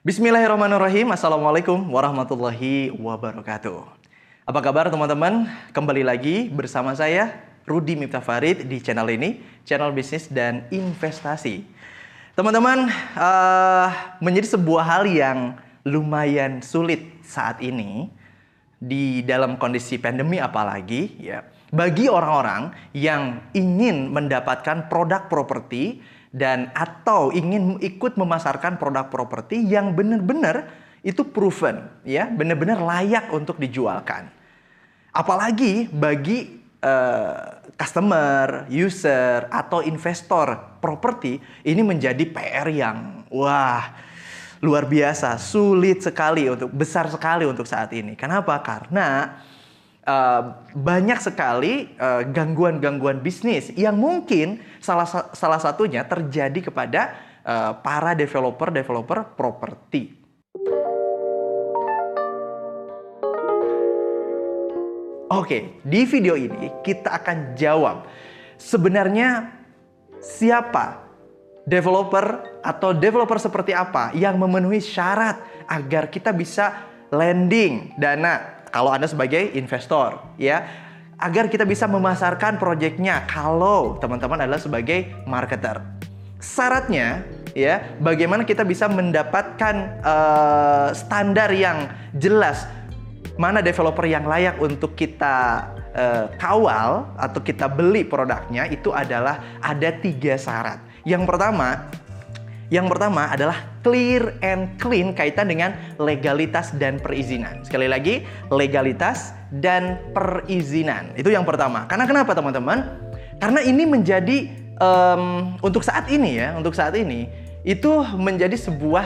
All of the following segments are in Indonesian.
Bismillahirrahmanirrahim. Assalamualaikum warahmatullahi wabarakatuh. Apa kabar teman-teman? Kembali lagi bersama saya Rudi Miftah Farid di channel ini, channel bisnis dan investasi. Teman-teman, uh, menjadi sebuah hal yang lumayan sulit saat ini di dalam kondisi pandemi apalagi ya. Bagi orang-orang yang ingin mendapatkan produk properti dan atau ingin ikut memasarkan produk properti yang benar-benar itu proven ya, benar-benar layak untuk dijualkan. Apalagi bagi uh, customer, user atau investor properti ini menjadi PR yang wah luar biasa, sulit sekali untuk besar sekali untuk saat ini. Kenapa? Karena uh, banyak sekali uh, gangguan-gangguan bisnis yang mungkin salah salah satunya terjadi kepada uh, para developer-developer properti. Oke, di video ini kita akan jawab sebenarnya siapa developer atau developer seperti apa yang memenuhi syarat agar kita bisa landing dana kalau Anda sebagai investor ya agar kita bisa memasarkan proyeknya kalau teman-teman adalah sebagai marketer. Syaratnya ya bagaimana kita bisa mendapatkan uh, standar yang jelas mana developer yang layak untuk kita uh, kawal atau kita beli produknya itu adalah ada tiga syarat. Yang pertama yang pertama adalah clear and clean kaitan dengan legalitas dan perizinan. Sekali lagi, legalitas dan perizinan. Itu yang pertama. Karena kenapa teman-teman? Karena ini menjadi um, untuk saat ini ya, untuk saat ini itu menjadi sebuah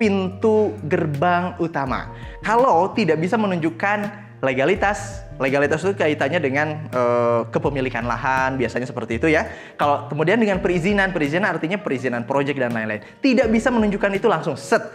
pintu gerbang utama. Kalau tidak bisa menunjukkan legalitas. Legalitas itu kaitannya dengan uh, kepemilikan lahan, biasanya seperti itu ya. Kalau kemudian dengan perizinan, perizinan artinya perizinan proyek dan lain-lain. Tidak bisa menunjukkan itu langsung set.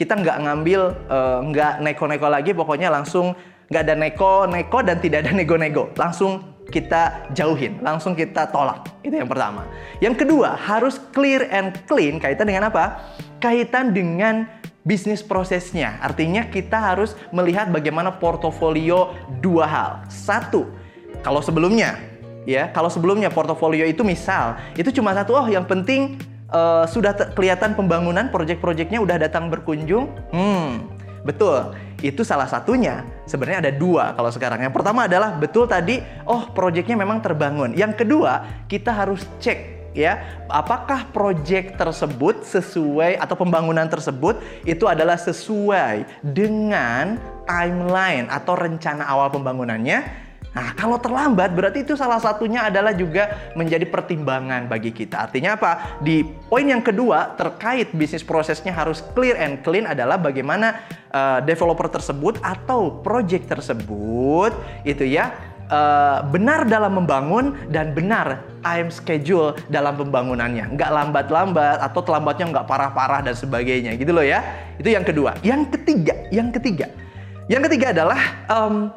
Kita nggak ngambil, uh, nggak neko-neko lagi, pokoknya langsung nggak ada neko-neko dan tidak ada nego-nego. Langsung kita jauhin, langsung kita tolak. Itu yang pertama. Yang kedua, harus clear and clean kaitan dengan apa? Kaitan dengan bisnis prosesnya. Artinya kita harus melihat bagaimana portofolio dua hal. Satu, kalau sebelumnya ya, kalau sebelumnya portofolio itu misal itu cuma satu oh yang penting uh, sudah kelihatan pembangunan proyek-proyeknya udah datang berkunjung. Hmm, betul. Itu salah satunya. Sebenarnya ada dua kalau sekarang. Yang pertama adalah betul tadi, oh proyeknya memang terbangun. Yang kedua, kita harus cek ya apakah proyek tersebut sesuai atau pembangunan tersebut itu adalah sesuai dengan timeline atau rencana awal pembangunannya Nah, kalau terlambat berarti itu salah satunya adalah juga menjadi pertimbangan bagi kita. Artinya apa? Di poin yang kedua terkait bisnis prosesnya harus clear and clean adalah bagaimana uh, developer tersebut atau project tersebut itu ya uh, benar dalam membangun dan benar time schedule dalam pembangunannya. Nggak lambat-lambat atau terlambatnya nggak parah-parah dan sebagainya gitu loh ya. Itu yang kedua. Yang ketiga, yang ketiga. Yang ketiga adalah um,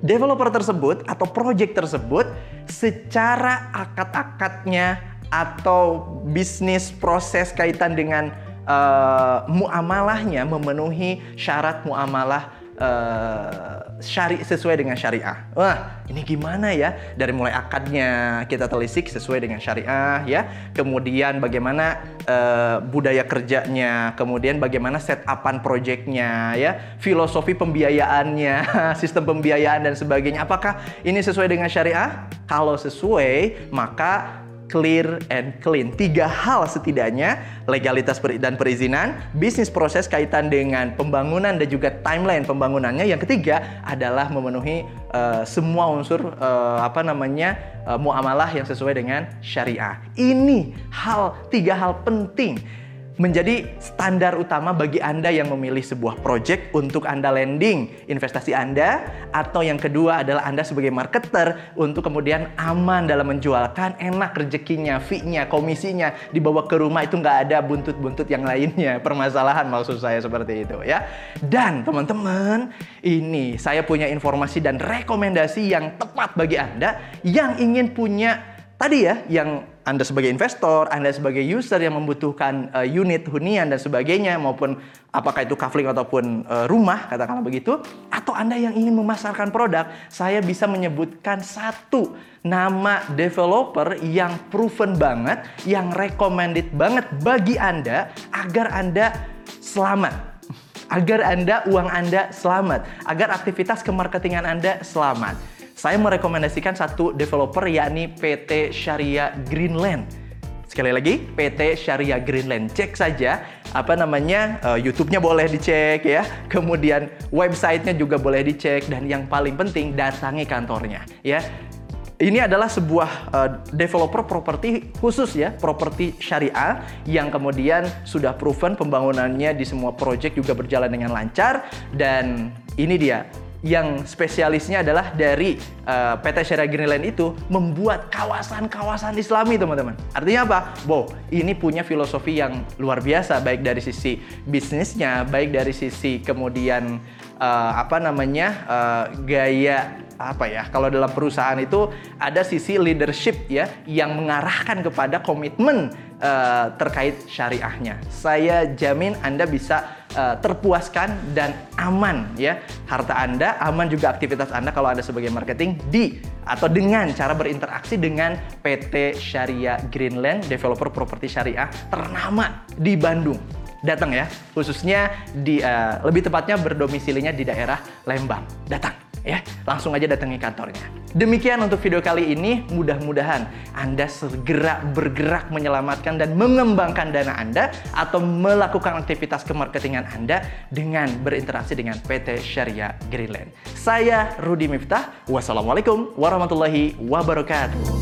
developer tersebut atau project tersebut secara akad-akadnya atau bisnis proses kaitan dengan uh, muamalahnya memenuhi syarat muamalah uh, syari sesuai dengan syariah. Wah, ini gimana ya? Dari mulai akadnya kita telisik sesuai dengan syariah ya. Kemudian bagaimana uh, budaya kerjanya, kemudian bagaimana setapan proyeknya ya, filosofi pembiayaannya, sistem pembiayaan dan sebagainya. Apakah ini sesuai dengan syariah? Kalau sesuai, maka clear and clean. Tiga hal setidaknya, legalitas dan perizinan, bisnis proses kaitan dengan pembangunan dan juga timeline pembangunannya. Yang ketiga adalah memenuhi uh, semua unsur uh, apa namanya uh, muamalah yang sesuai dengan syariah. Ini hal tiga hal penting menjadi standar utama bagi Anda yang memilih sebuah project untuk Anda landing investasi Anda atau yang kedua adalah Anda sebagai marketer untuk kemudian aman dalam menjualkan enak rezekinya, fee-nya, komisinya dibawa ke rumah itu nggak ada buntut-buntut yang lainnya permasalahan maksud saya seperti itu ya. Dan teman-teman ini saya punya informasi dan rekomendasi yang tepat bagi Anda yang ingin punya tadi ya yang Anda sebagai investor, Anda sebagai user yang membutuhkan uh, unit hunian dan sebagainya maupun apakah itu kafling ataupun uh, rumah katakanlah begitu atau Anda yang ingin memasarkan produk, saya bisa menyebutkan satu nama developer yang proven banget, yang recommended banget bagi Anda agar Anda selamat agar Anda uang Anda selamat, agar aktivitas kemarketingan Anda selamat. Saya merekomendasikan satu developer yakni PT Syariah Greenland. Sekali lagi, PT Syariah Greenland. Cek saja apa namanya uh, YouTube-nya boleh dicek ya. Kemudian websitenya juga boleh dicek dan yang paling penting datangi kantornya ya ini adalah sebuah uh, developer properti khusus ya, properti syariah yang kemudian sudah proven pembangunannya di semua proyek juga berjalan dengan lancar dan ini dia yang spesialisnya adalah dari uh, PT Syariah Greenland itu membuat kawasan-kawasan Islami teman-teman. Artinya apa? Wow, ini punya filosofi yang luar biasa baik dari sisi bisnisnya, baik dari sisi kemudian uh, apa namanya uh, gaya apa ya kalau dalam perusahaan itu ada sisi leadership ya yang mengarahkan kepada komitmen uh, terkait syariahnya. Saya jamin Anda bisa uh, terpuaskan dan aman ya. Harta Anda, aman juga aktivitas Anda kalau Anda sebagai marketing di atau dengan cara berinteraksi dengan PT Syariah Greenland developer properti syariah ternama di Bandung. Datang ya khususnya di uh, lebih tepatnya berdomisilinya di daerah Lembang. Datang ya langsung aja datangi kantornya. Demikian untuk video kali ini, mudah-mudahan Anda segera bergerak menyelamatkan dan mengembangkan dana Anda atau melakukan aktivitas kemarketingan Anda dengan berinteraksi dengan PT Syariah Greenland. Saya Rudi Miftah, wassalamualaikum warahmatullahi wabarakatuh.